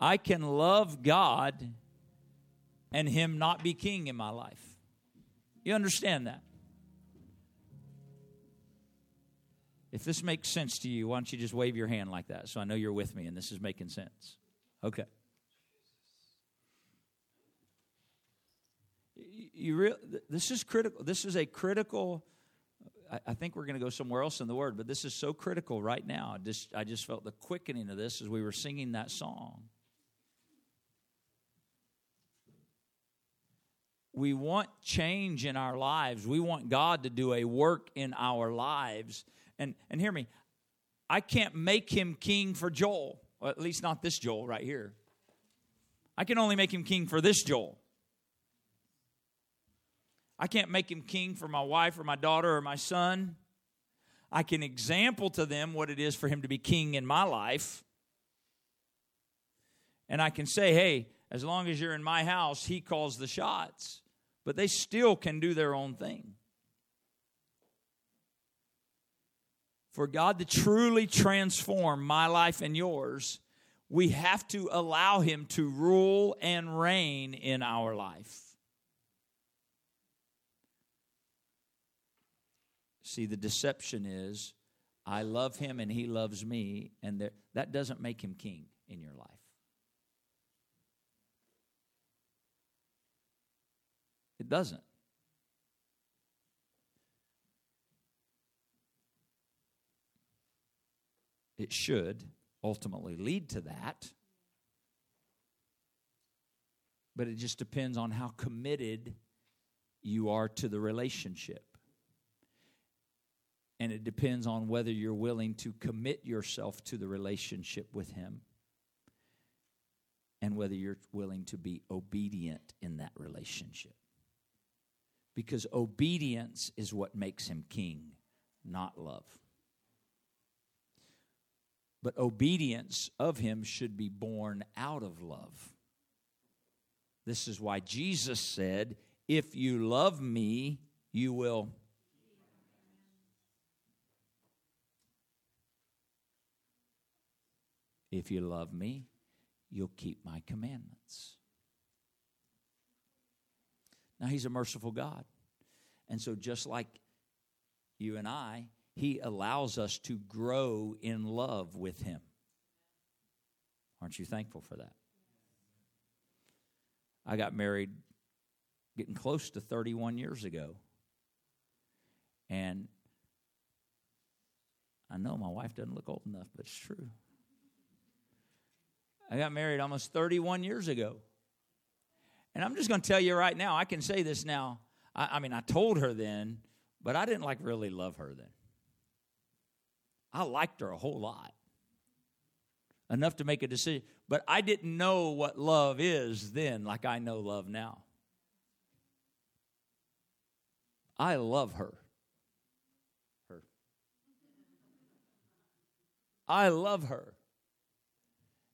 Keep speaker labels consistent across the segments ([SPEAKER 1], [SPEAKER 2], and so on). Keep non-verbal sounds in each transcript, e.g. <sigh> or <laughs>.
[SPEAKER 1] I can love God and Him not be king in my life. You understand that? If this makes sense to you, why don't you just wave your hand like that so I know you're with me and this is making sense? Okay. You real, this is critical. This is a critical. I, I think we're going to go somewhere else in the word, but this is so critical right now. I just, I just felt the quickening of this as we were singing that song. We want change in our lives. We want God to do a work in our lives. And, and hear me, I can't make him king for Joel, or at least not this Joel right here. I can only make him king for this Joel. I can't make him king for my wife or my daughter or my son. I can example to them what it is for him to be king in my life. And I can say, hey, as long as you're in my house, he calls the shots but they still can do their own thing. For God to truly transform my life and yours, we have to allow Him to rule and reign in our life. See, the deception is I love Him and He loves me, and that doesn't make Him king in your life. It doesn't. It should ultimately lead to that. But it just depends on how committed you are to the relationship. And it depends on whether you're willing to commit yourself to the relationship with Him and whether you're willing to be obedient in that relationship because obedience is what makes him king, not love. But obedience of him should be born out of love. This is why Jesus said, If you love me, you will. If you love me, you'll keep my commandments. Now, He's a merciful God. And so, just like you and I, He allows us to grow in love with Him. Aren't you thankful for that? I got married getting close to 31 years ago. And I know my wife doesn't look old enough, but it's true. I got married almost 31 years ago. And I'm just going to tell you right now, I can say this now. I, I mean, I told her then, but I didn't like really love her then. I liked her a whole lot, enough to make a decision. But I didn't know what love is then, like I know love now. I love her. Her. I love her.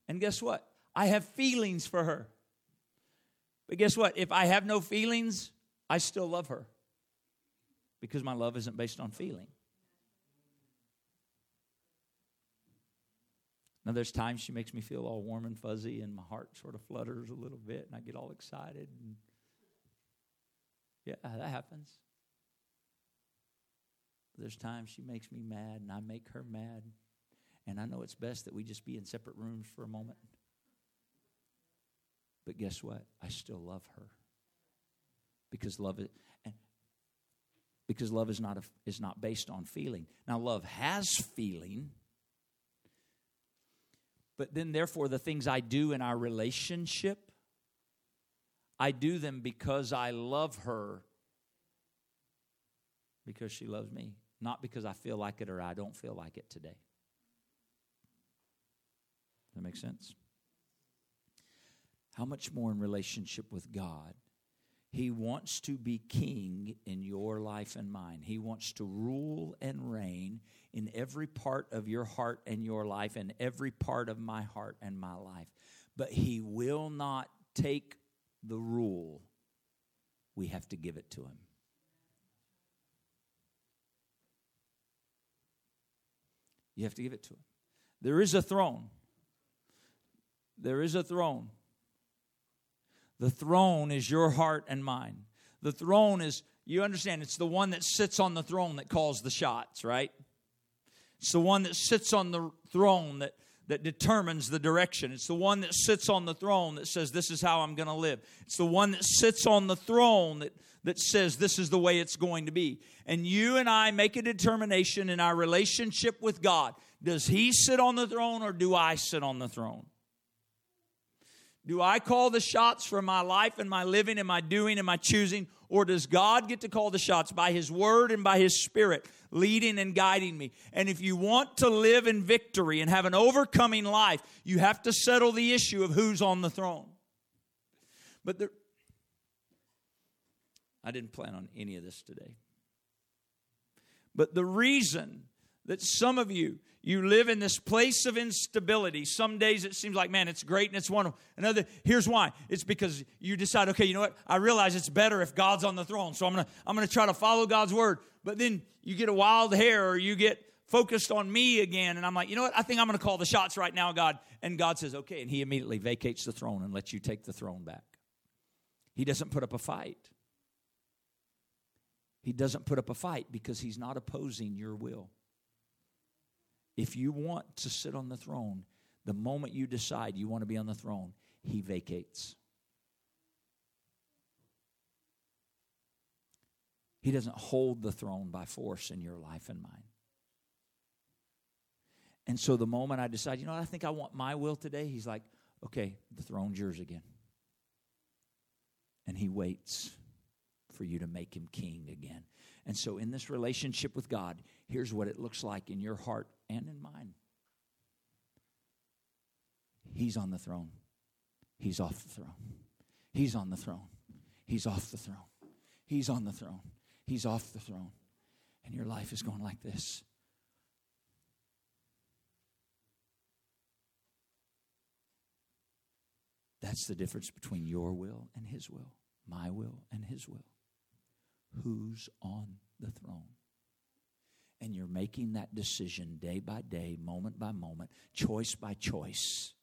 [SPEAKER 1] And guess what? I have feelings for her. But guess what? If I have no feelings, I still love her because my love isn't based on feeling. Now, there's times she makes me feel all warm and fuzzy, and my heart sort of flutters a little bit, and I get all excited. And yeah, that happens. There's times she makes me mad, and I make her mad. And I know it's best that we just be in separate rooms for a moment. But guess what? I still love her. Because love is because love is not a, is not based on feeling. Now love has feeling. But then therefore the things I do in our relationship I do them because I love her because she loves me, not because I feel like it or I don't feel like it today. That make sense? How much more in relationship with God? He wants to be king in your life and mine. He wants to rule and reign in every part of your heart and your life and every part of my heart and my life. But He will not take the rule, we have to give it to Him. You have to give it to Him. There is a throne. There is a throne. The throne is your heart and mine. The throne is, you understand, it's the one that sits on the throne that calls the shots, right? It's the one that sits on the throne that, that determines the direction. It's the one that sits on the throne that says, This is how I'm going to live. It's the one that sits on the throne that, that says, This is the way it's going to be. And you and I make a determination in our relationship with God. Does He sit on the throne or do I sit on the throne? Do I call the shots for my life and my living and my doing and my choosing? Or does God get to call the shots by His Word and by His Spirit, leading and guiding me? And if you want to live in victory and have an overcoming life, you have to settle the issue of who's on the throne. But there, I didn't plan on any of this today. But the reason that some of you you live in this place of instability. Some days it seems like, man, it's great and it's wonderful. Another, here's why. It's because you decide, okay, you know what? I realize it's better if God's on the throne. So I'm gonna I'm gonna try to follow God's word. But then you get a wild hair or you get focused on me again. And I'm like, you know what? I think I'm gonna call the shots right now, God. And God says, okay. And he immediately vacates the throne and lets you take the throne back. He doesn't put up a fight. He doesn't put up a fight because he's not opposing your will. If you want to sit on the throne, the moment you decide you want to be on the throne, he vacates. He doesn't hold the throne by force in your life and mine. And so the moment I decide, you know, I think I want my will today, he's like, okay, the throne's yours again. And he waits for you to make him king again. And so, in this relationship with God, here's what it looks like in your heart and in mine He's on the throne, He's off the throne. He's on the throne, He's off the throne. He's on the throne, He's off the throne. And your life is going like this. That's the difference between your will and His will, my will and His will who's on the throne. And you're making that decision day by day, moment by moment, choice by choice.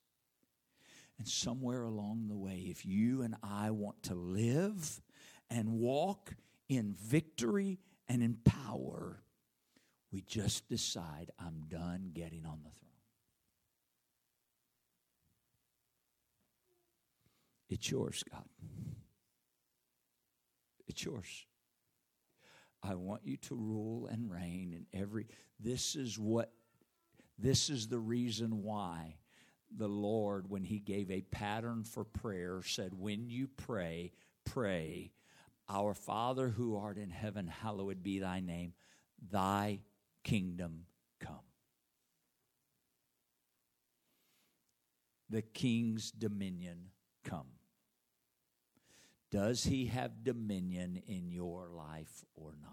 [SPEAKER 1] And somewhere along the way, if you and I want to live and walk in victory and in power, we just decide, I'm done getting on the throne. It's yours, God. It's yours. I want you to rule and reign in every. This is what, this is the reason why the Lord, when He gave a pattern for prayer, said, When you pray, pray, Our Father who art in heaven, hallowed be thy name, thy kingdom come. The king's dominion come. Does he have dominion in your life or not?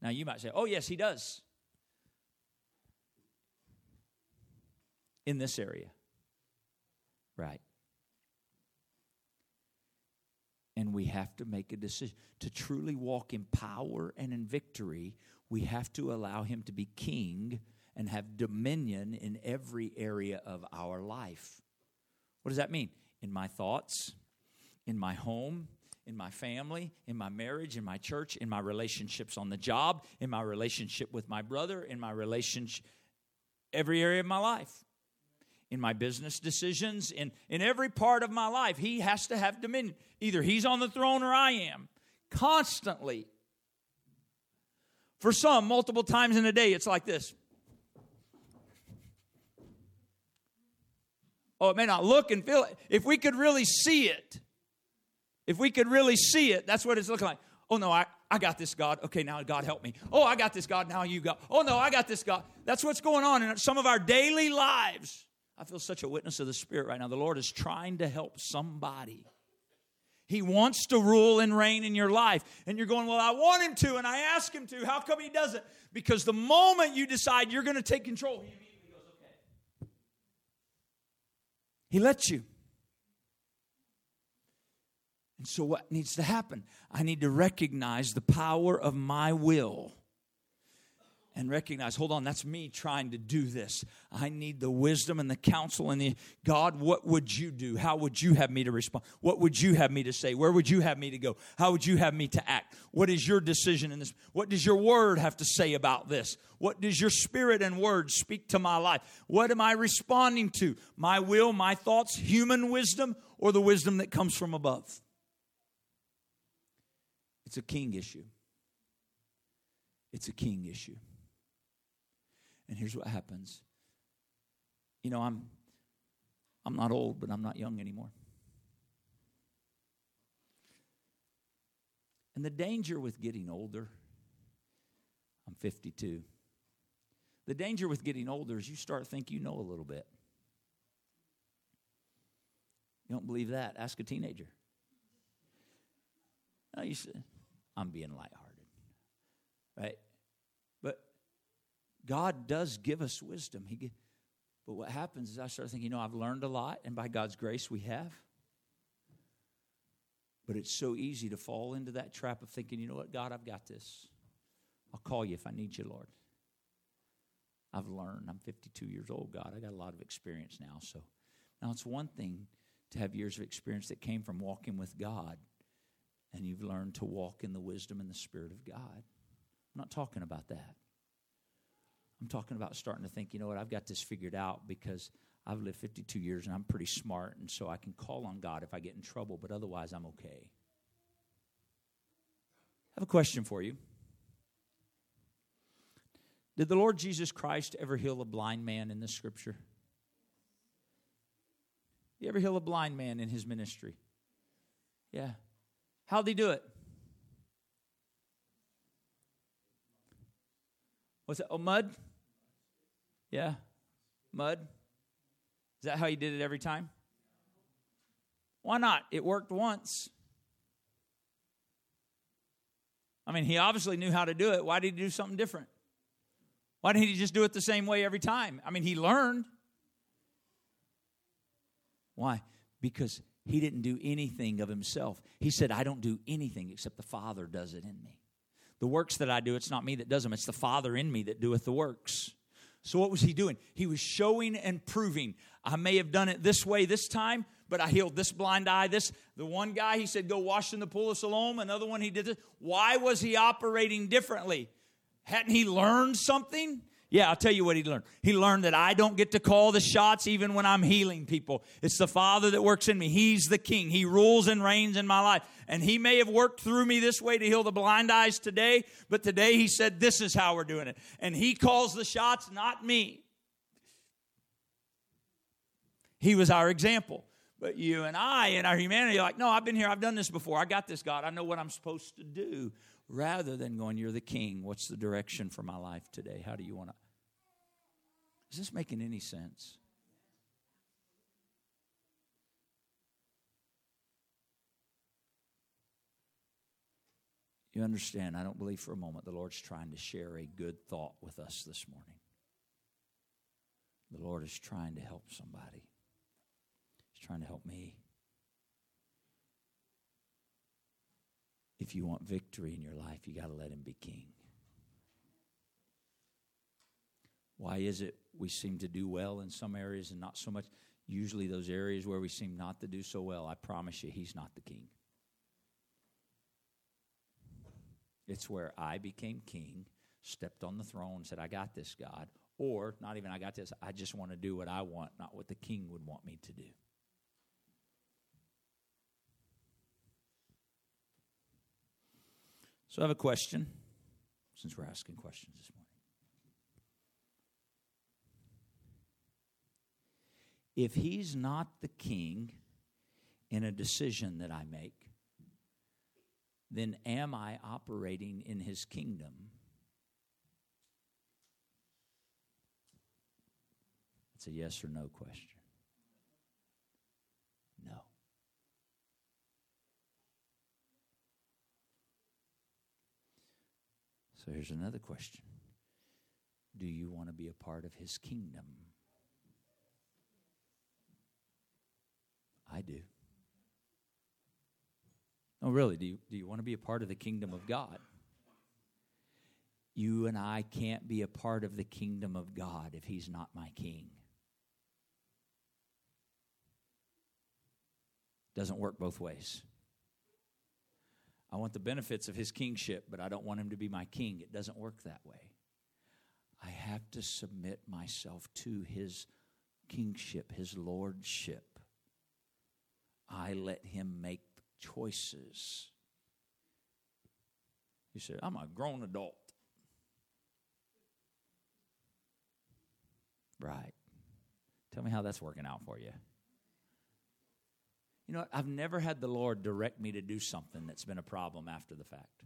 [SPEAKER 1] Now, you might say, oh, yes, he does. In this area. Right. And we have to make a decision. To truly walk in power and in victory, we have to allow him to be king and have dominion in every area of our life. What does that mean? In my thoughts, in my home, in my family, in my marriage, in my church, in my relationships on the job, in my relationship with my brother, in my relationship, every area of my life, in my business decisions, in, in every part of my life. He has to have dominion. Either he's on the throne or I am. Constantly. For some, multiple times in a day, it's like this. Oh, it may not look and feel it. If we could really see it, if we could really see it, that's what it's looking like. Oh, no, I, I got this, God. Okay, now, God, help me. Oh, I got this, God. Now you go. Oh, no, I got this, God. That's what's going on in some of our daily lives. I feel such a witness of the Spirit right now. The Lord is trying to help somebody. He wants to rule and reign in your life. And you're going, Well, I want him to, and I ask him to. How come he doesn't? Because the moment you decide you're going to take control, he immediately goes, Okay. He lets you. And so, what needs to happen? I need to recognize the power of my will. and recognize, hold on, that's me trying to do this. I need the wisdom and the counsel and the God, what would you do? How would you have me to respond? What would you have me to say? Where would you have me to go? How would you have me to act? What is your decision in this? What does your word have to say about this? What does your spirit and word speak to my life? What am I responding to? My will, my thoughts, human wisdom, or the wisdom that comes from above? It's a king issue. It's a king issue. And here's what happens. You know, I'm I'm not old, but I'm not young anymore. And the danger with getting older, I'm 52. The danger with getting older is you start think you know a little bit. You don't believe that? Ask a teenager. No, you say, I'm being lighthearted. Right? But God does give us wisdom. He, but what happens is I start thinking, you know, I've learned a lot, and by God's grace, we have. But it's so easy to fall into that trap of thinking, you know what, God, I've got this. I'll call you if I need you, Lord. I've learned. I'm 52 years old, God. I got a lot of experience now. So now it's one thing to have years of experience that came from walking with God, and you've learned to walk in the wisdom and the Spirit of God. I'm not talking about that. I'm talking about starting to think, you know what, I've got this figured out because I've lived 52 years and I'm pretty smart, and so I can call on God if I get in trouble, but otherwise I'm okay. I have a question for you. Did the Lord Jesus Christ ever heal a blind man in the scripture? Did He ever heal a blind man in his ministry? Yeah. How'd he do it? What's that? Oh, mud? Yeah? Mud? Is that how you did it every time? Why not? It worked once. I mean, he obviously knew how to do it. Why did he do something different? Why didn't he just do it the same way every time? I mean, he learned. Why? Because he didn't do anything of himself. He said, I don't do anything except the Father does it in me. The works that I do, it's not me that does them, it's the Father in me that doeth the works. So, what was he doing? He was showing and proving. I may have done it this way this time, but I healed this blind eye. This the one guy he said go wash in the pool of Siloam. Another one he did this. Why was he operating differently? Hadn't he learned something? Yeah, I'll tell you what he learned. He learned that I don't get to call the shots even when I'm healing people. It's the Father that works in me. He's the King. He rules and reigns in my life. And he may have worked through me this way to heal the blind eyes today, but today he said, This is how we're doing it. And he calls the shots, not me. He was our example. But you and I, in our humanity, are like, no, I've been here, I've done this before, I got this, God, I know what I'm supposed to do rather than going, You're the king. What's the direction for my life today? How do you want to? Is this making any sense? You understand, I don't believe for a moment the Lord's trying to share a good thought with us this morning. The Lord is trying to help somebody, He's trying to help me. if you want victory in your life, you got to let him be king. Why is it we seem to do well in some areas and not so much? Usually, those areas where we seem not to do so well, I promise you, he's not the king. It's where I became king, stepped on the throne, said, I got this, God. Or, not even I got this, I just want to do what I want, not what the king would want me to do. So I have a question, since we're asking questions this morning. If he's not the king in a decision that I make, then am I operating in his kingdom? It's a yes or no question. No. So here's another question Do you want to be a part of his kingdom? I do. Oh, really? Do you, do you want to be a part of the kingdom of God? You and I can't be a part of the kingdom of God if He's not my king. Doesn't work both ways. I want the benefits of His kingship, but I don't want Him to be my king. It doesn't work that way. I have to submit myself to His kingship, His lordship. I let Him make choices. You say, I'm a grown adult. Right. Tell me how that's working out for you. You know, I've never had the Lord direct me to do something that's been a problem after the fact.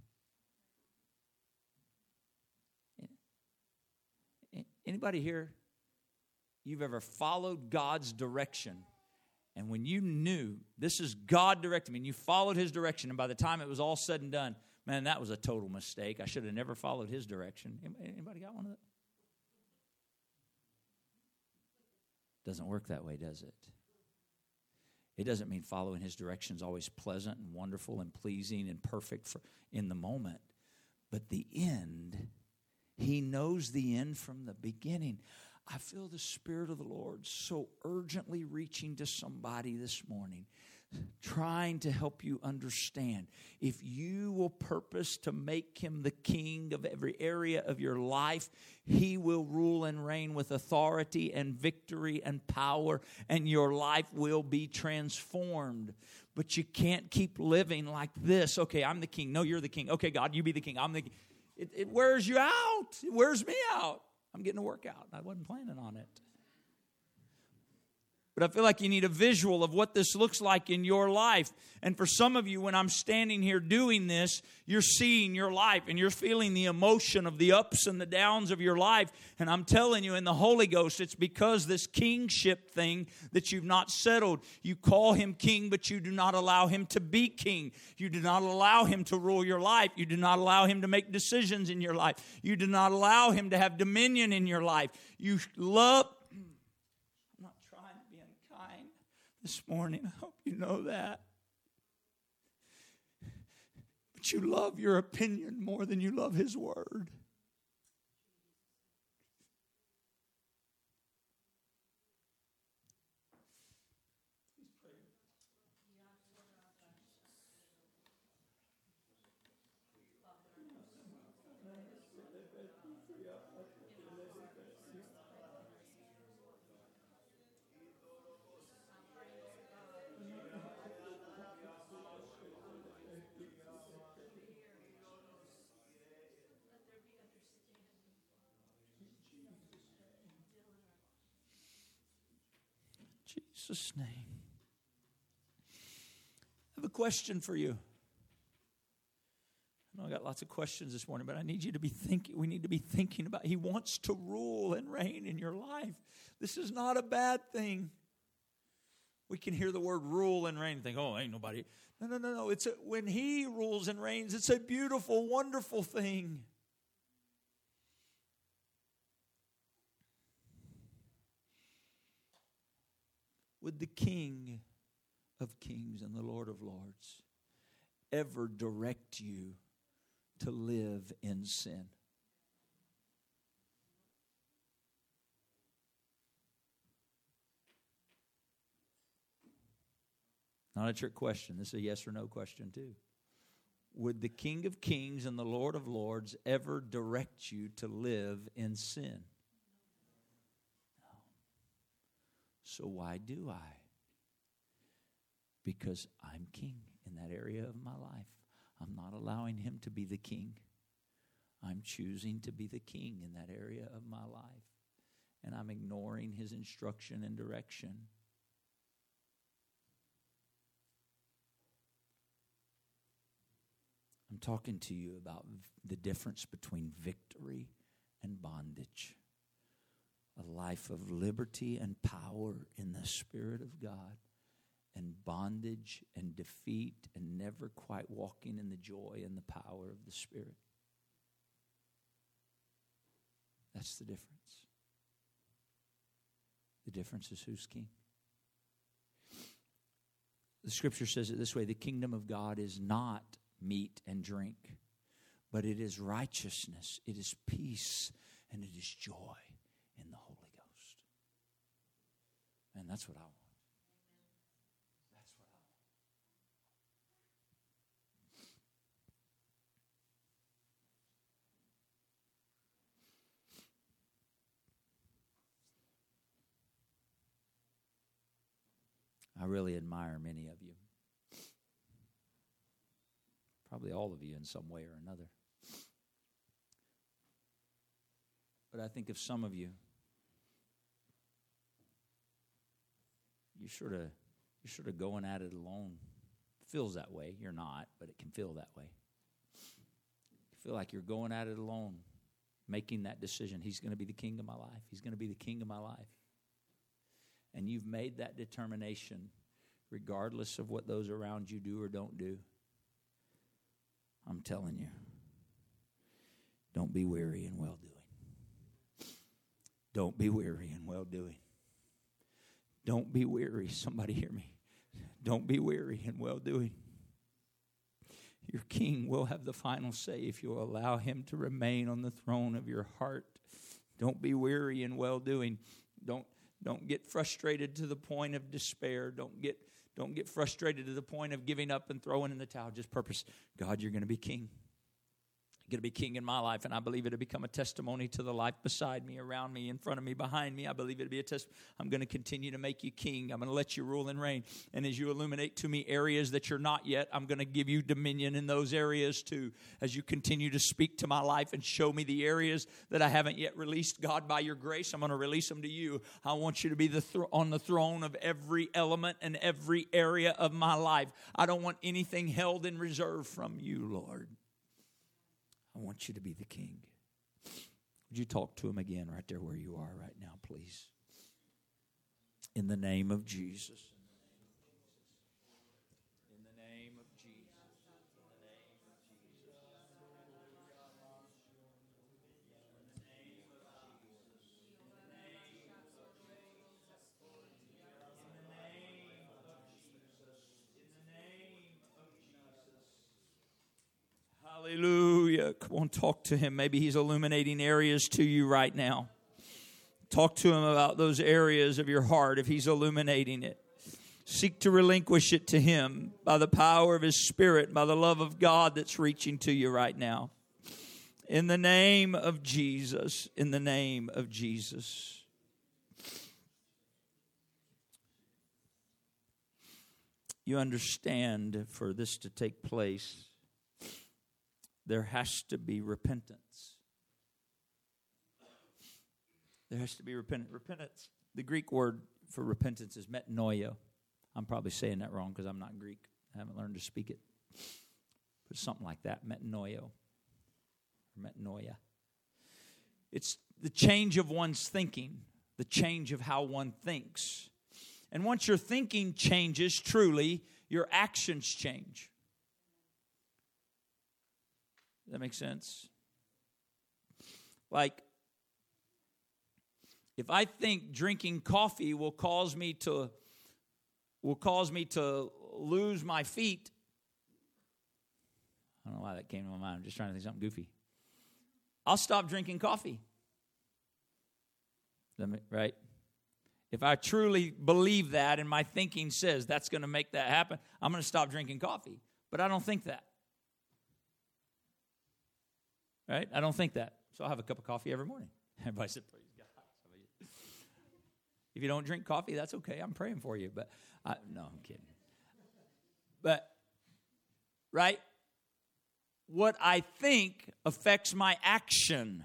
[SPEAKER 1] Anybody here, you've ever followed God's direction, and when you knew this is God directing me, and you followed His direction, and by the time it was all said and done, man, that was a total mistake. I should have never followed His direction. Anybody got one of that? Doesn't work that way, does it? It doesn't mean following his direction is always pleasant and wonderful and pleasing and perfect for in the moment. But the end, he knows the end from the beginning. I feel the Spirit of the Lord so urgently reaching to somebody this morning trying to help you understand. If you will purpose to make him the king of every area of your life, he will rule and reign with authority and victory and power, and your life will be transformed. But you can't keep living like this. Okay, I'm the king. No, you're the king. Okay, God, you be the king. I'm the king. It, it wears you out. It wears me out. I'm getting a workout. I wasn't planning on it. But I feel like you need a visual of what this looks like in your life. And for some of you, when I'm standing here doing this, you're seeing your life and you're feeling the emotion of the ups and the downs of your life. And I'm telling you, in the Holy Ghost, it's because this kingship thing that you've not settled. You call him king, but you do not allow him to be king. You do not allow him to rule your life. You do not allow him to make decisions in your life. You do not allow him to have dominion in your life. You love this morning. I hope you know that. But you love your opinion more than you love His Word. Jesus' name. I have a question for you. I know I got lots of questions this morning, but I need you to be thinking. We need to be thinking about. He wants to rule and reign in your life. This is not a bad thing. We can hear the word rule and reign and think, oh, ain't nobody. No, no, no, no. It's a, when He rules and reigns, it's a beautiful, wonderful thing. Would the King of Kings and the Lord of Lords ever direct you to live in sin? Not a trick question. This is a yes or no question, too. Would the King of Kings and the Lord of Lords ever direct you to live in sin? So why do I? Because I'm king in that area of my life. I'm not allowing him to be the king. I'm choosing to be the king in that area of my life. And I'm ignoring his instruction and direction. I'm talking to you about the difference between victory and bondage a life of liberty and power in the Spirit of God, and bondage and defeat, and never quite walking in the joy and the power of the Spirit. That's the difference. The difference is who's king. The scripture says it this way the kingdom of God is not meat and drink but it is righteousness, it is peace, and it is joy in the Holy Ghost. And that's what I want. That's what I want. I really admire many of you. Probably all of you in some way or another. But I think of some of you, you're sort of you're sort of going at it alone. Feels that way. You're not, but it can feel that way. You feel like you're going at it alone, making that decision. He's going to be the king of my life. He's going to be the king of my life. And you've made that determination regardless of what those around you do or don't do. I'm telling you, don't be weary in well doing. Don't be weary in well doing. Don't be weary. Somebody hear me. Don't be weary in well doing. Your king will have the final say if you allow him to remain on the throne of your heart. Don't be weary in well doing. Don't, don't get frustrated to the point of despair. Don't get, don't get frustrated to the point of giving up and throwing in the towel. Just purpose God, you're going to be king going to be king in my life, and I believe it'll become a testimony to the life beside me, around me, in front of me, behind me. I believe it'll be a test. I'm going to continue to make you king. I'm going to let you rule and reign. And as you illuminate to me areas that you're not yet, I'm going to give you dominion in those areas too. As you continue to speak to my life and show me the areas that I haven't yet released, God, by your grace, I'm going to release them to you. I want you to be the th- on the throne of every element and every area of my life. I don't want anything held in reserve from you, Lord. I want you to be the king. Would you talk to him again right there where you are right now, please? In the name of Jesus. Hallelujah. Come on, talk to him. Maybe he's illuminating areas to you right now. Talk to him about those areas of your heart if he's illuminating it. Seek to relinquish it to him by the power of his spirit, by the love of God that's reaching to you right now. In the name of Jesus, in the name of Jesus. You understand for this to take place there has to be repentance. There has to be repentance. Repentance, the Greek word for repentance is metanoia. I'm probably saying that wrong because I'm not Greek. I haven't learned to speak it. But something like that, metanoia. Metanoia. It's the change of one's thinking, the change of how one thinks. And once your thinking changes truly, your actions change that make sense? Like, if I think drinking coffee will cause me to will cause me to lose my feet, I don't know why that came to my mind. I'm just trying to think something goofy. I'll stop drinking coffee. Right? If I truly believe that and my thinking says that's going to make that happen, I'm going to stop drinking coffee. But I don't think that. Right? I don't think that. So I'll have a cup of coffee every morning. <laughs> Everybody said, Praise God. If you don't drink coffee, that's okay. I'm praying for you. But I, no, I'm kidding. But, right? What I think affects my action.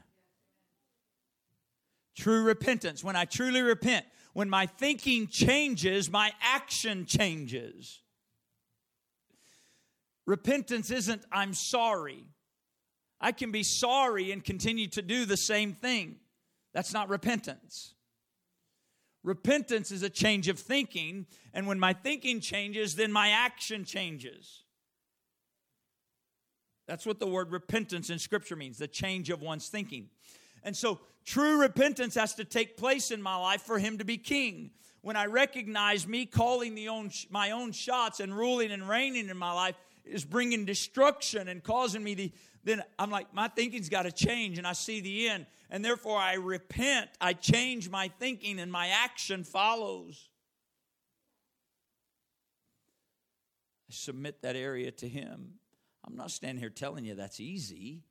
[SPEAKER 1] True repentance. When I truly repent, when my thinking changes, my action changes. Repentance isn't, I'm sorry. I can be sorry and continue to do the same thing. That's not repentance. Repentance is a change of thinking, and when my thinking changes, then my action changes. That's what the word repentance in Scripture means the change of one's thinking. And so, true repentance has to take place in my life for Him to be king. When I recognize me calling own, my own shots and ruling and reigning in my life, is bringing destruction and causing me the, then I'm like, my thinking's got to change and I see the end. And therefore I repent. I change my thinking and my action follows. I submit that area to Him. I'm not standing here telling you that's easy.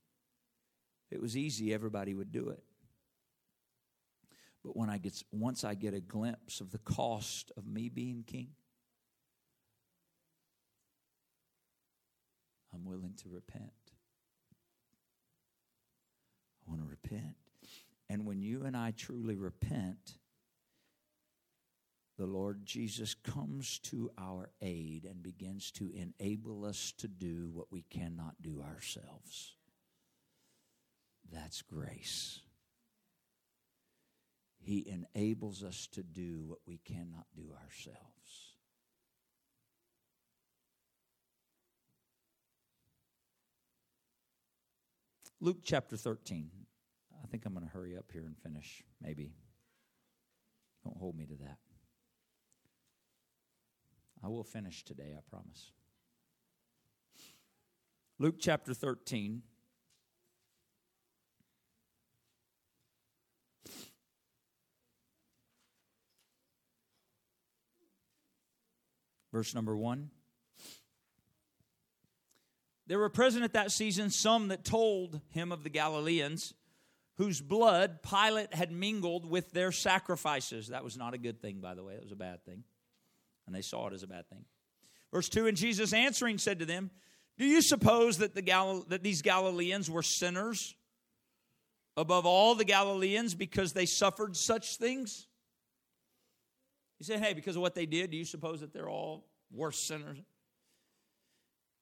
[SPEAKER 1] If it was easy, everybody would do it. But when I get once I get a glimpse of the cost of me being king, I'm willing to repent. I want to repent. And when you and I truly repent, the Lord Jesus comes to our aid and begins to enable us to do what we cannot do ourselves. That's grace. He enables us to do what we cannot do ourselves. Luke chapter 13. I think I'm going to hurry up here and finish, maybe. Don't hold me to that. I will finish today, I promise. Luke chapter 13. Verse number 1. There were present at that season some that told him of the Galileans whose blood Pilate had mingled with their sacrifices. That was not a good thing, by the way. It was a bad thing. And they saw it as a bad thing. Verse 2 And Jesus answering said to them, Do you suppose that, the Gal- that these Galileans were sinners above all the Galileans because they suffered such things? He said, Hey, because of what they did, do you suppose that they're all worse sinners?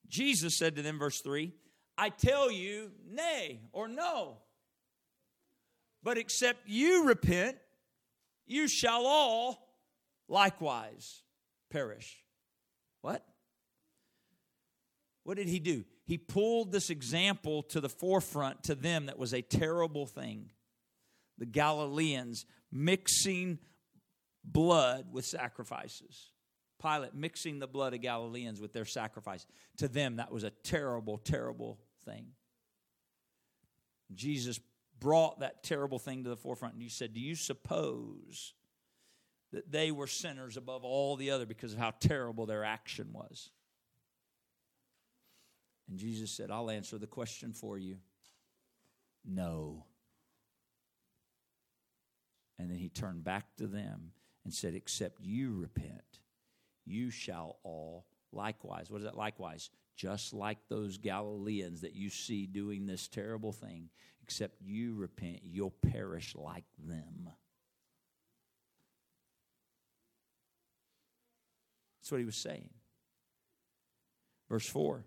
[SPEAKER 1] Jesus said to them, verse 3, I tell you, nay, or no. But except you repent, you shall all likewise perish. What? What did he do? He pulled this example to the forefront to them that was a terrible thing. The Galileans mixing blood with sacrifices. Pilate mixing the blood of Galileans with their sacrifice. To them, that was a terrible, terrible thing. Jesus brought that terrible thing to the forefront and he said, Do you suppose that they were sinners above all the other because of how terrible their action was? And Jesus said, I'll answer the question for you. No. And then he turned back to them and said, Except you repent, you shall all likewise. What is that likewise? Just like those Galileans that you see doing this terrible thing, except you repent, you'll perish like them. That's what he was saying. Verse 4.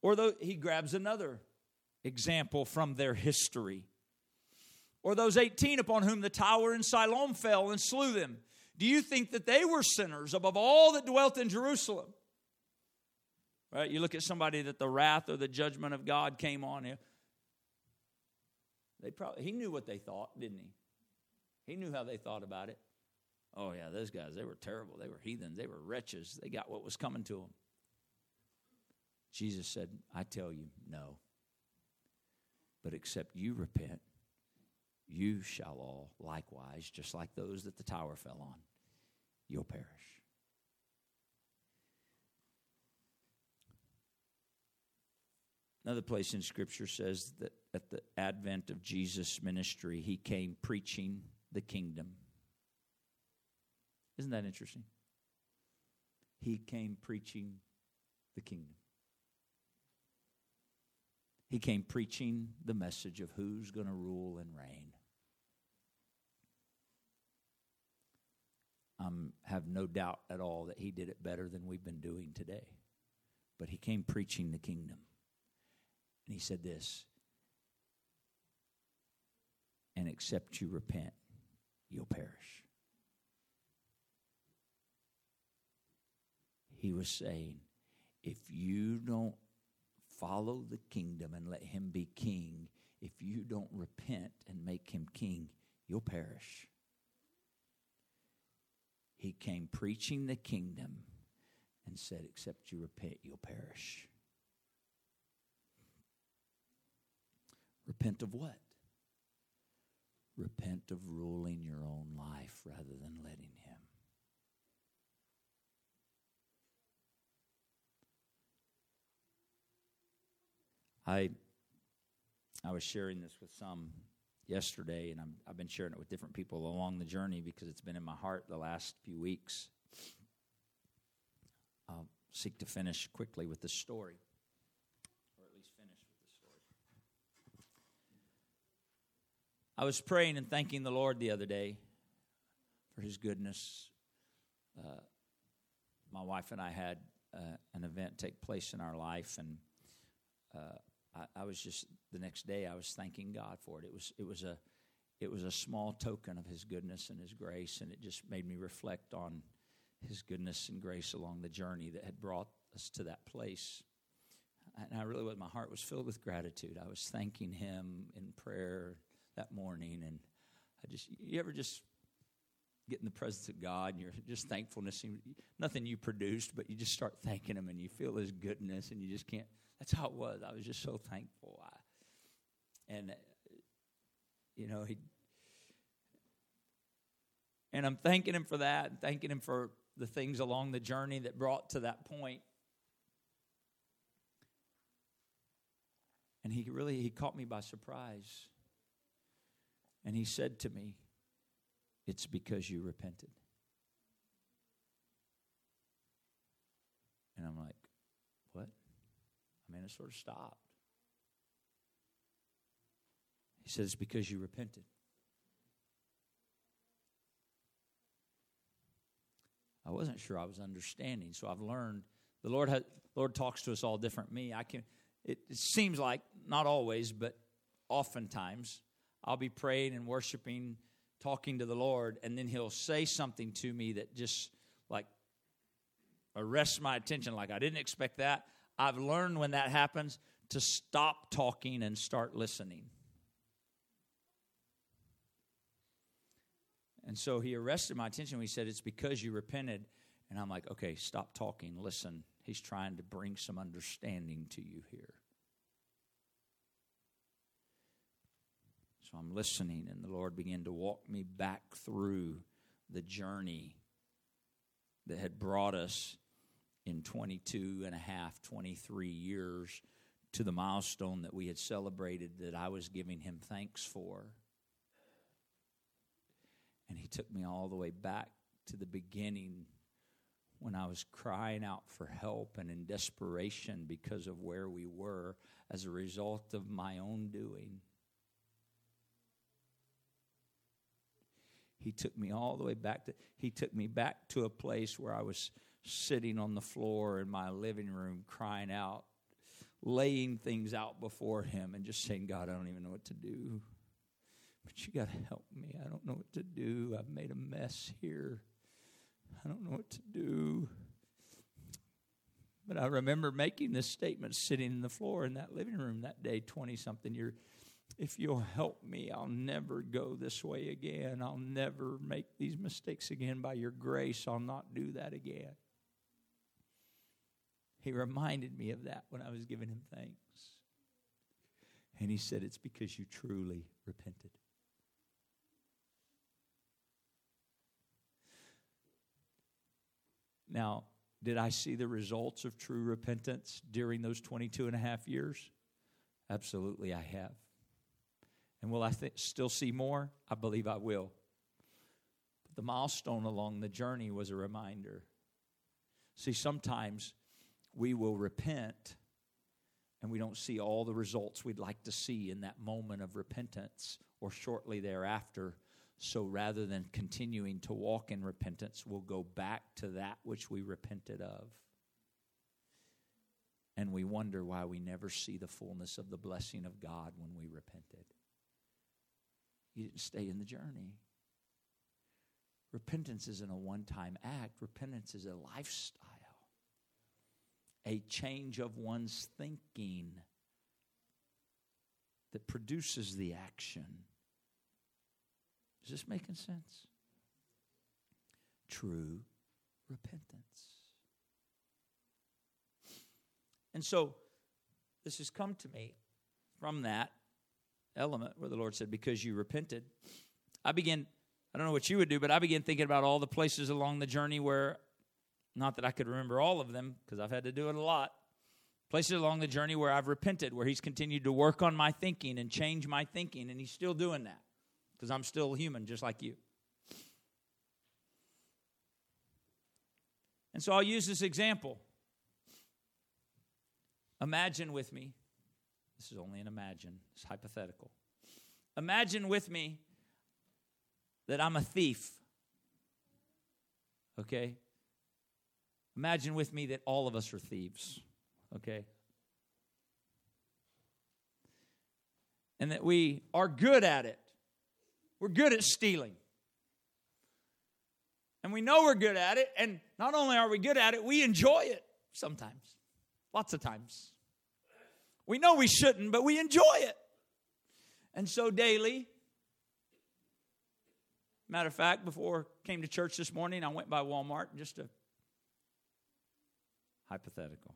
[SPEAKER 1] Or though he grabs another example from their history. Or those 18 upon whom the tower in Siloam fell and slew them. Do you think that they were sinners above all that dwelt in Jerusalem? Right? You look at somebody that the wrath or the judgment of God came on him. They probably he knew what they thought, didn't he? He knew how they thought about it. Oh yeah, those guys, they were terrible. They were heathens. They were wretches. They got what was coming to them. Jesus said, I tell you, no. But except you repent, you shall all likewise, just like those that the tower fell on, you'll perish. Another place in Scripture says that at the advent of Jesus' ministry, he came preaching the kingdom. Isn't that interesting? He came preaching the kingdom. He came preaching the message of who's going to rule and reign. Um, have no doubt at all that he did it better than we've been doing today. But he came preaching the kingdom. And he said this And except you repent, you'll perish. He was saying, if you don't follow the kingdom and let him be king, if you don't repent and make him king, you'll perish. He came preaching the kingdom and said, Except you repent, you'll perish. Repent of what? Repent of ruling your own life rather than letting Him. I I was sharing this with some yesterday, and i have been sharing it with different people along the journey because it's been in my heart the last few weeks. I'll seek to finish quickly with the story, or at least finish with the story. I was praying and thanking the Lord the other day for His goodness. Uh, my wife and I had uh, an event take place in our life, and uh, I, I, was just the next day I was thanking God for it. It was it was a it was a small token of His goodness and His grace, and it just made me reflect on His goodness and grace along the journey that had brought us to that place. And I really was my heart was filled with gratitude. I was thanking Him in prayer that morning, and I just you ever just get in the presence of God and you're just thankfulness. Nothing you produced, but you just start thanking Him and you feel His goodness and you just can't that's how it was. I was just so thankful. I, and, uh, you know, he, and I'm thanking him for that and thanking him for the things along the journey that brought to that point. And he really he caught me by surprise. And he said to me, It's because you repented. And I'm like, what? I mean, it sort of stopped. He said, It's because you repented. I wasn't sure I was understanding, so I've learned. The Lord has, Lord talks to us all different. Me, I can. It, it seems like not always, but oftentimes I'll be praying and worshiping, talking to the Lord, and then He'll say something to me that just like arrests my attention. Like I didn't expect that. I've learned when that happens to stop talking and start listening. And so he arrested my attention. He said, It's because you repented. And I'm like, Okay, stop talking. Listen. He's trying to bring some understanding to you here. So I'm listening, and the Lord began to walk me back through the journey that had brought us in 22 and a half, 23 years to the milestone that we had celebrated that I was giving him thanks for. And he took me all the way back to the beginning when I was crying out for help and in desperation because of where we were as a result of my own doing. He took me all the way back to he took me back to a place where I was sitting on the floor in my living room crying out, laying things out before Him, and just saying, God, I don't even know what to do. But you got to help me. I don't know what to do. I've made a mess here. I don't know what to do. But I remember making this statement sitting in the floor in that living room that day, 20 something years. If you'll help me, I'll never go this way again. I'll never make these mistakes again. By your grace, I'll not do that again. He reminded me of that when I was giving him thanks. And he said, It's because you truly repented. Now, did I see the results of true repentance during those 22 and a half years? Absolutely, I have. And will I th- still see more? I believe I will. But the milestone along the journey was a reminder. See, sometimes we will repent and we don't see all the results we'd like to see in that moment of repentance or shortly thereafter. So rather than continuing to walk in repentance, we'll go back to that which we repented of. And we wonder why we never see the fullness of the blessing of God when we repented. You didn't stay in the journey. Repentance isn't a one time act, repentance is a lifestyle a change of one's thinking that produces the action. Is this making sense? True repentance. And so this has come to me from that element where the Lord said, Because you repented. I begin, I don't know what you would do, but I began thinking about all the places along the journey where, not that I could remember all of them, because I've had to do it a lot, places along the journey where I've repented, where He's continued to work on my thinking and change my thinking, and He's still doing that, because I'm still human just like you. And so I'll use this example. Imagine with me, this is only an imagine, it's hypothetical. Imagine with me that I'm a thief. Okay? Imagine with me that all of us are thieves. Okay? And that we are good at it. We're good at stealing. And we know we're good at it. And not only are we good at it, we enjoy it sometimes, lots of times. We know we shouldn't, but we enjoy it. And so daily, matter of fact, before I came to church this morning, I went by Walmart, just a hypothetical.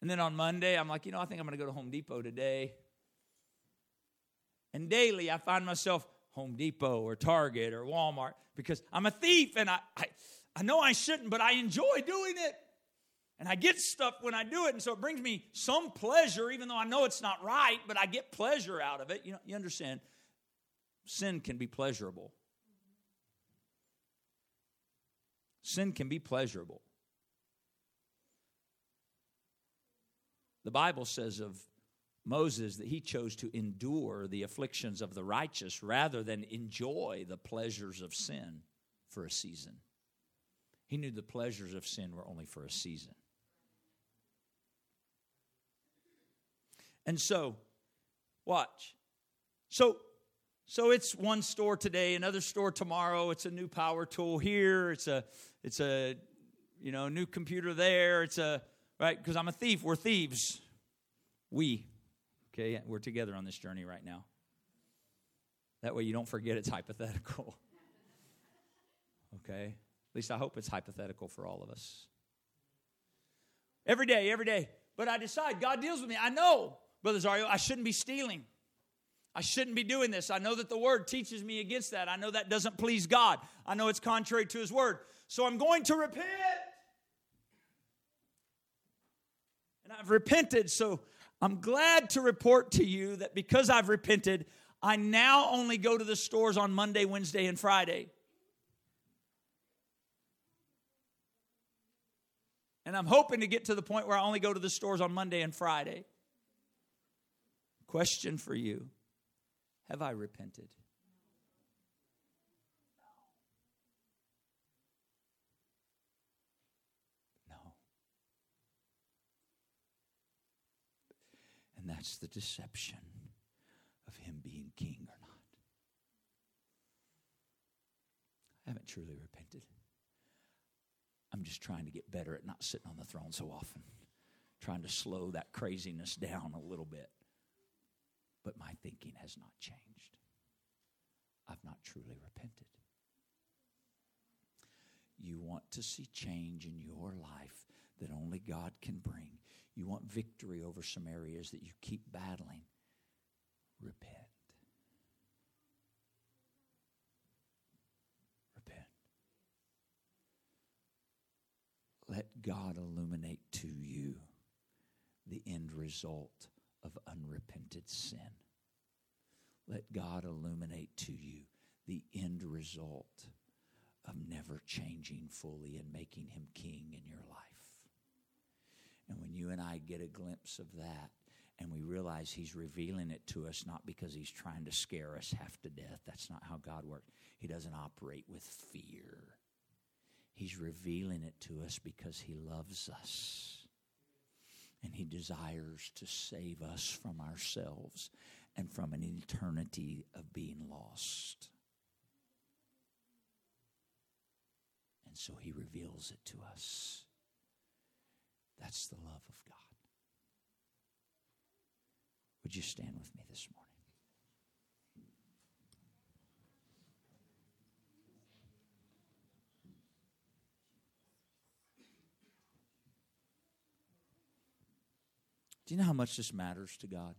[SPEAKER 1] And then on Monday, I'm like, you know, I think I'm going to go to Home Depot today. And daily, I find myself Home Depot or Target or Walmart because I'm a thief and I, I, I know I shouldn't, but I enjoy doing it. And I get stuff when I do it, and so it brings me some pleasure, even though I know it's not right, but I get pleasure out of it. You know, you understand? Sin can be pleasurable. Sin can be pleasurable. The Bible says of Moses that he chose to endure the afflictions of the righteous rather than enjoy the pleasures of sin for a season. He knew the pleasures of sin were only for a season. And so, watch. So, so it's one store today, another store tomorrow. It's a new power tool here. It's a, it's a, you know, new computer there. It's a right because I'm a thief. We're thieves. We Okay, we're together on this journey right now. That way you don't forget it's hypothetical. <laughs> okay? At least I hope it's hypothetical for all of us. Every day, every day. But I decide, God deals with me. I know, Brother Zario, I shouldn't be stealing. I shouldn't be doing this. I know that the word teaches me against that. I know that doesn't please God. I know it's contrary to his word. So I'm going to repent. And I've repented, so I'm glad to report to you that because I've repented, I now only go to the stores on Monday, Wednesday, and Friday. And I'm hoping to get to the point where I only go to the stores on Monday and Friday. Question for you Have I repented? No. And that's the deception of him being king or not. I haven't truly repented. I'm just trying to get better at not sitting on the throne so often, trying to slow that craziness down a little bit. But my thinking has not changed. I've not truly repented. You want to see change in your life that only God can bring. You want victory over some areas that you keep battling. Repent. Let God illuminate to you the end result of unrepented sin. Let God illuminate to you the end result of never changing fully and making him king in your life. And when you and I get a glimpse of that, and we realize he's revealing it to us not because he's trying to scare us half to death. That's not how God works. He doesn't operate with fear. He's revealing it to us because he loves us. And he desires to save us from ourselves and from an eternity of being lost. And so he reveals it to us. That's the love of God. Would you stand with me this morning? Do you know how much this matters to God?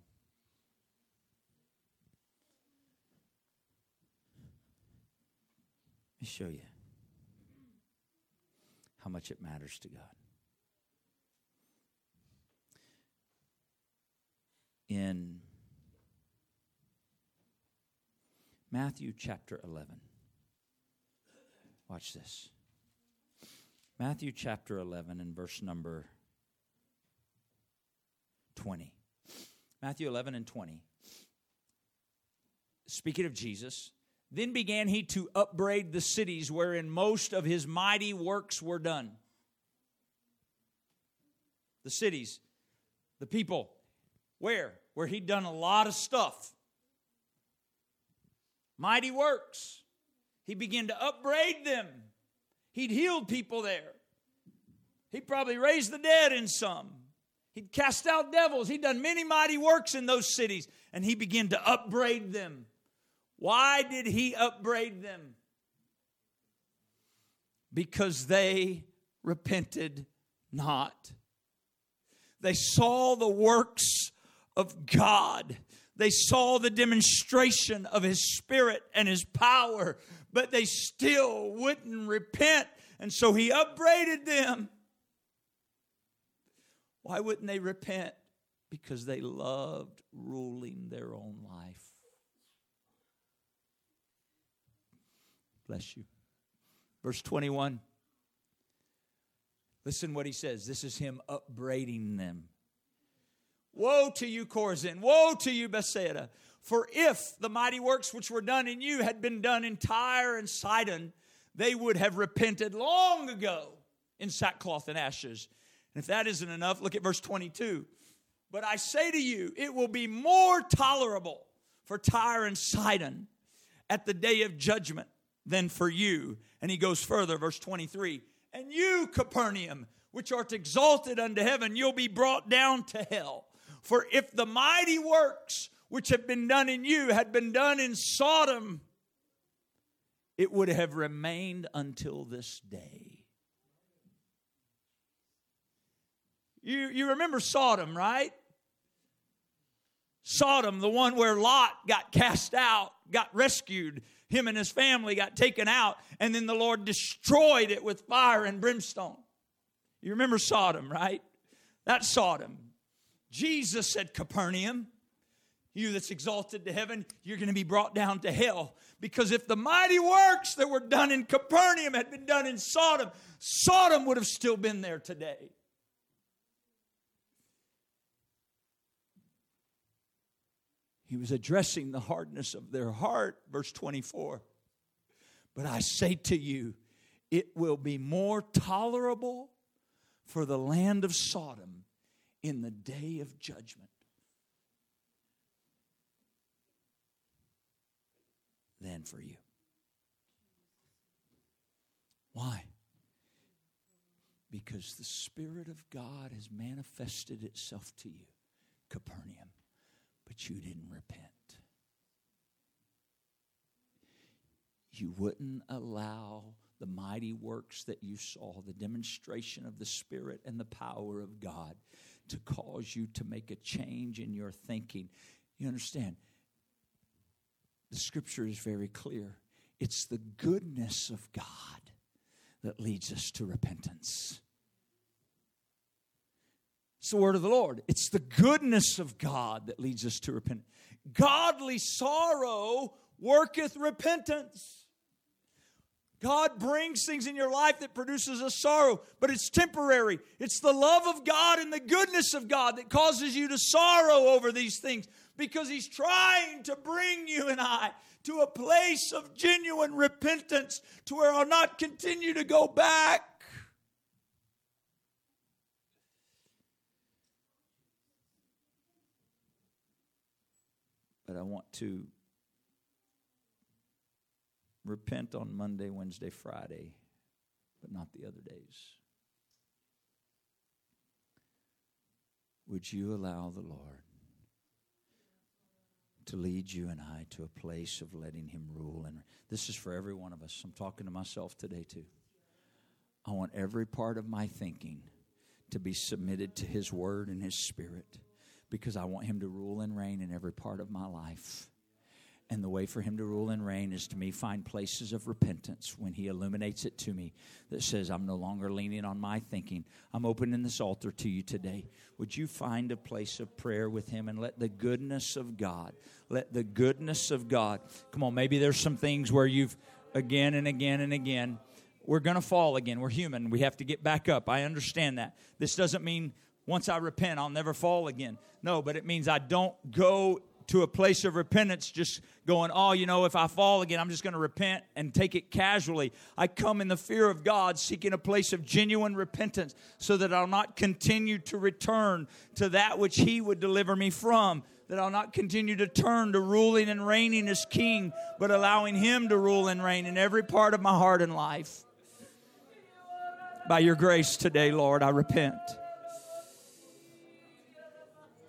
[SPEAKER 1] Let me show you how much it matters to God. In Matthew chapter 11, watch this. Matthew chapter 11 and verse number 20. Matthew 11 and 20. Speaking of Jesus, then began he to upbraid the cities wherein most of his mighty works were done. The cities, the people, where? Where he'd done a lot of stuff. Mighty works. He began to upbraid them. He'd healed people there. He probably raised the dead in some. He'd cast out devils. He'd done many mighty works in those cities, and he began to upbraid them. Why did he upbraid them? Because they repented not. They saw the works of God. They saw the demonstration of His Spirit and His power, but they still wouldn't repent. And so He upbraided them. Why wouldn't they repent? Because they loved ruling their own life. Bless you. Verse 21. Listen what he says. This is him upbraiding them. Woe to you, Chorazin! Woe to you, Bethsaida! For if the mighty works which were done in you had been done in Tyre and Sidon, they would have repented long ago in sackcloth and ashes. And if that isn't enough, look at verse 22. But I say to you, it will be more tolerable for Tyre and Sidon at the day of judgment than for you. And he goes further, verse 23. And you, Capernaum, which art exalted unto heaven, you'll be brought down to hell. For if the mighty works which have been done in you had been done in Sodom, it would have remained until this day. You, you remember Sodom, right? Sodom, the one where Lot got cast out, got rescued. Him and his family got taken out, and then the Lord destroyed it with fire and brimstone. You remember Sodom, right? That's Sodom. Jesus said, Capernaum, you that's exalted to heaven, you're going to be brought down to hell. Because if the mighty works that were done in Capernaum had been done in Sodom, Sodom would have still been there today. He was addressing the hardness of their heart, verse 24. But I say to you, it will be more tolerable for the land of Sodom in the day of judgment than for you. Why? Because the Spirit of God has manifested itself to you, Capernaum but you didn't repent. You wouldn't allow the mighty works that you saw, the demonstration of the Spirit and the power of God, to cause you to make a change in your thinking. You understand? The scripture is very clear. It's the goodness of God that leads us to repentance. It's the word of the Lord. It's the goodness of God that leads us to repentance. Godly sorrow worketh repentance. God brings things in your life that produces a sorrow, but it's temporary. It's the love of God and the goodness of God that causes you to sorrow over these things because He's trying to bring you and I to a place of genuine repentance to where I'll not continue to go back but I want to repent on Monday, Wednesday, Friday, but not the other days. Would you allow the Lord to lead you and I to a place of letting Him rule? And this is for every one of us. I'm talking to myself today, too. I want every part of my thinking to be submitted to His Word and His Spirit because I want Him to rule and reign in every part of my life. And the way for him to rule and reign is to me find places of repentance when he illuminates it to me that says, I'm no longer leaning on my thinking. I'm opening this altar to you today. Would you find a place of prayer with him and let the goodness of God, let the goodness of God, come on, maybe there's some things where you've again and again and again, we're going to fall again. We're human. We have to get back up. I understand that. This doesn't mean once I repent, I'll never fall again. No, but it means I don't go to a place of repentance, just going, oh, you know, if I fall again, I'm just going to repent and take it casually. I come in the fear of God, seeking a place of genuine repentance so that I'll not continue to return to that which He would deliver me from. That I'll not continue to turn to ruling and reigning as king, but allowing Him to rule and reign in every part of my heart and life. By your grace today, Lord, I repent.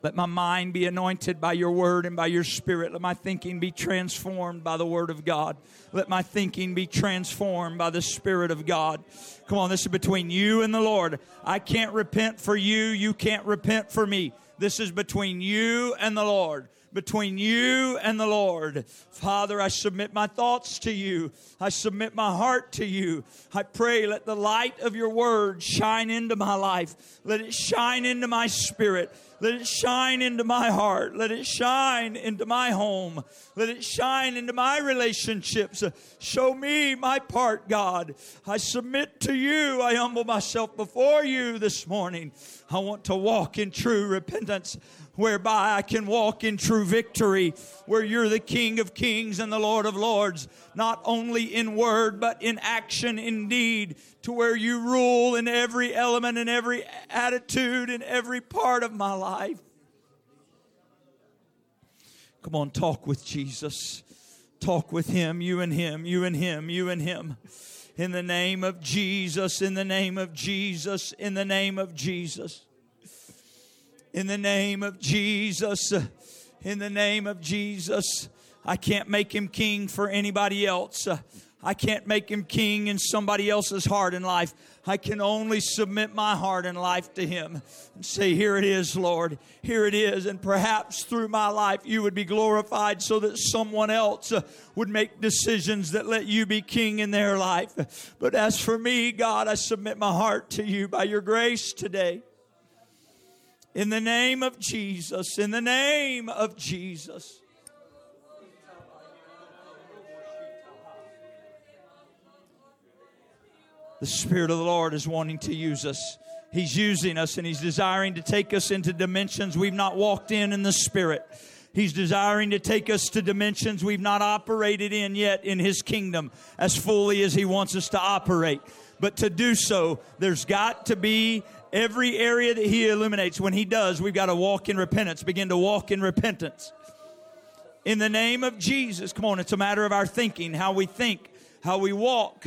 [SPEAKER 1] Let my mind be anointed by your word and by your spirit. Let my thinking be transformed by the word of God. Let my thinking be transformed by the spirit of God. Come on, this is between you and the Lord. I can't repent for you. You can't repent for me. This is between you and the Lord between you and the Lord. Father, I submit my thoughts to you. I submit my heart to you. I pray, let the light of your word shine into my life. Let it shine into my spirit. Let it shine into my heart. Let it shine into my home. Let it shine into my relationships. Show me my part, God. I submit to you. I humble myself before you this morning. I want to walk in true repentance whereby I can walk in true victory, where you're the King of kings and the Lord of lords, not only in word, but in action, indeed, to where you rule in every element, in every attitude, in every part of my life. Come on, talk with Jesus. Talk with him, you and him, you and him, you and him. In the name of Jesus, in the name of Jesus, in the name of Jesus in the name of Jesus. In the name of Jesus. I can't make him king for anybody else. I can't make him king in somebody else's heart and life. I can only submit my heart and life to him and say, Here it is, Lord. Here it is. And perhaps through my life you would be glorified so that someone else would make decisions that let you be king in their life. But as for me, God, I submit my heart to you by your grace today. In the name of Jesus, in the name of Jesus. The Spirit of the Lord is wanting to use us. He's using us and He's desiring to take us into dimensions we've not walked in in the Spirit. He's desiring to take us to dimensions we've not operated in yet in His kingdom as fully as He wants us to operate. But to do so, there's got to be Every area that He illuminates, when He does, we've got to walk in repentance, begin to walk in repentance. In the name of Jesus, come on, it's a matter of our thinking, how we think, how we walk,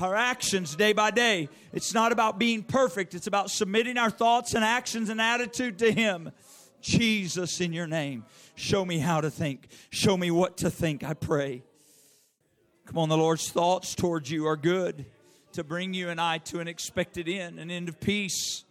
[SPEAKER 1] our actions day by day. It's not about being perfect, it's about submitting our thoughts and actions and attitude to Him. Jesus, in your name, show me how to think, show me what to think, I pray. Come on, the Lord's thoughts towards you are good to bring you and I to an expected end, an end of peace.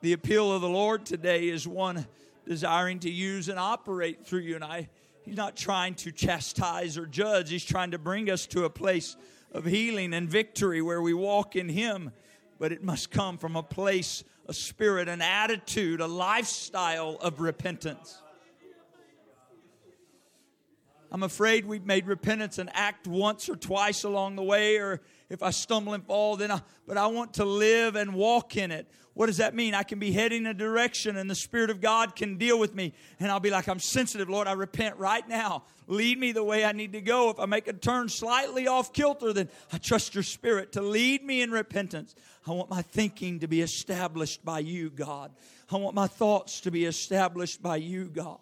[SPEAKER 1] The appeal of the Lord today is one desiring to use and operate through you and I. He's not trying to chastise or judge, He's trying to bring us to a place of healing and victory where we walk in Him. But it must come from a place, a spirit, an attitude, a lifestyle of repentance. I'm afraid we've made repentance an act once or twice along the way, or if I stumble and fall, then I, but I want to live and walk in it. What does that mean? I can be heading a direction and the Spirit of God can deal with me. And I'll be like, I'm sensitive, Lord. I repent right now. Lead me the way I need to go. If I make a turn slightly off kilter, then I trust your Spirit to lead me in repentance. I want my thinking to be established by you, God. I want my thoughts to be established by you, God.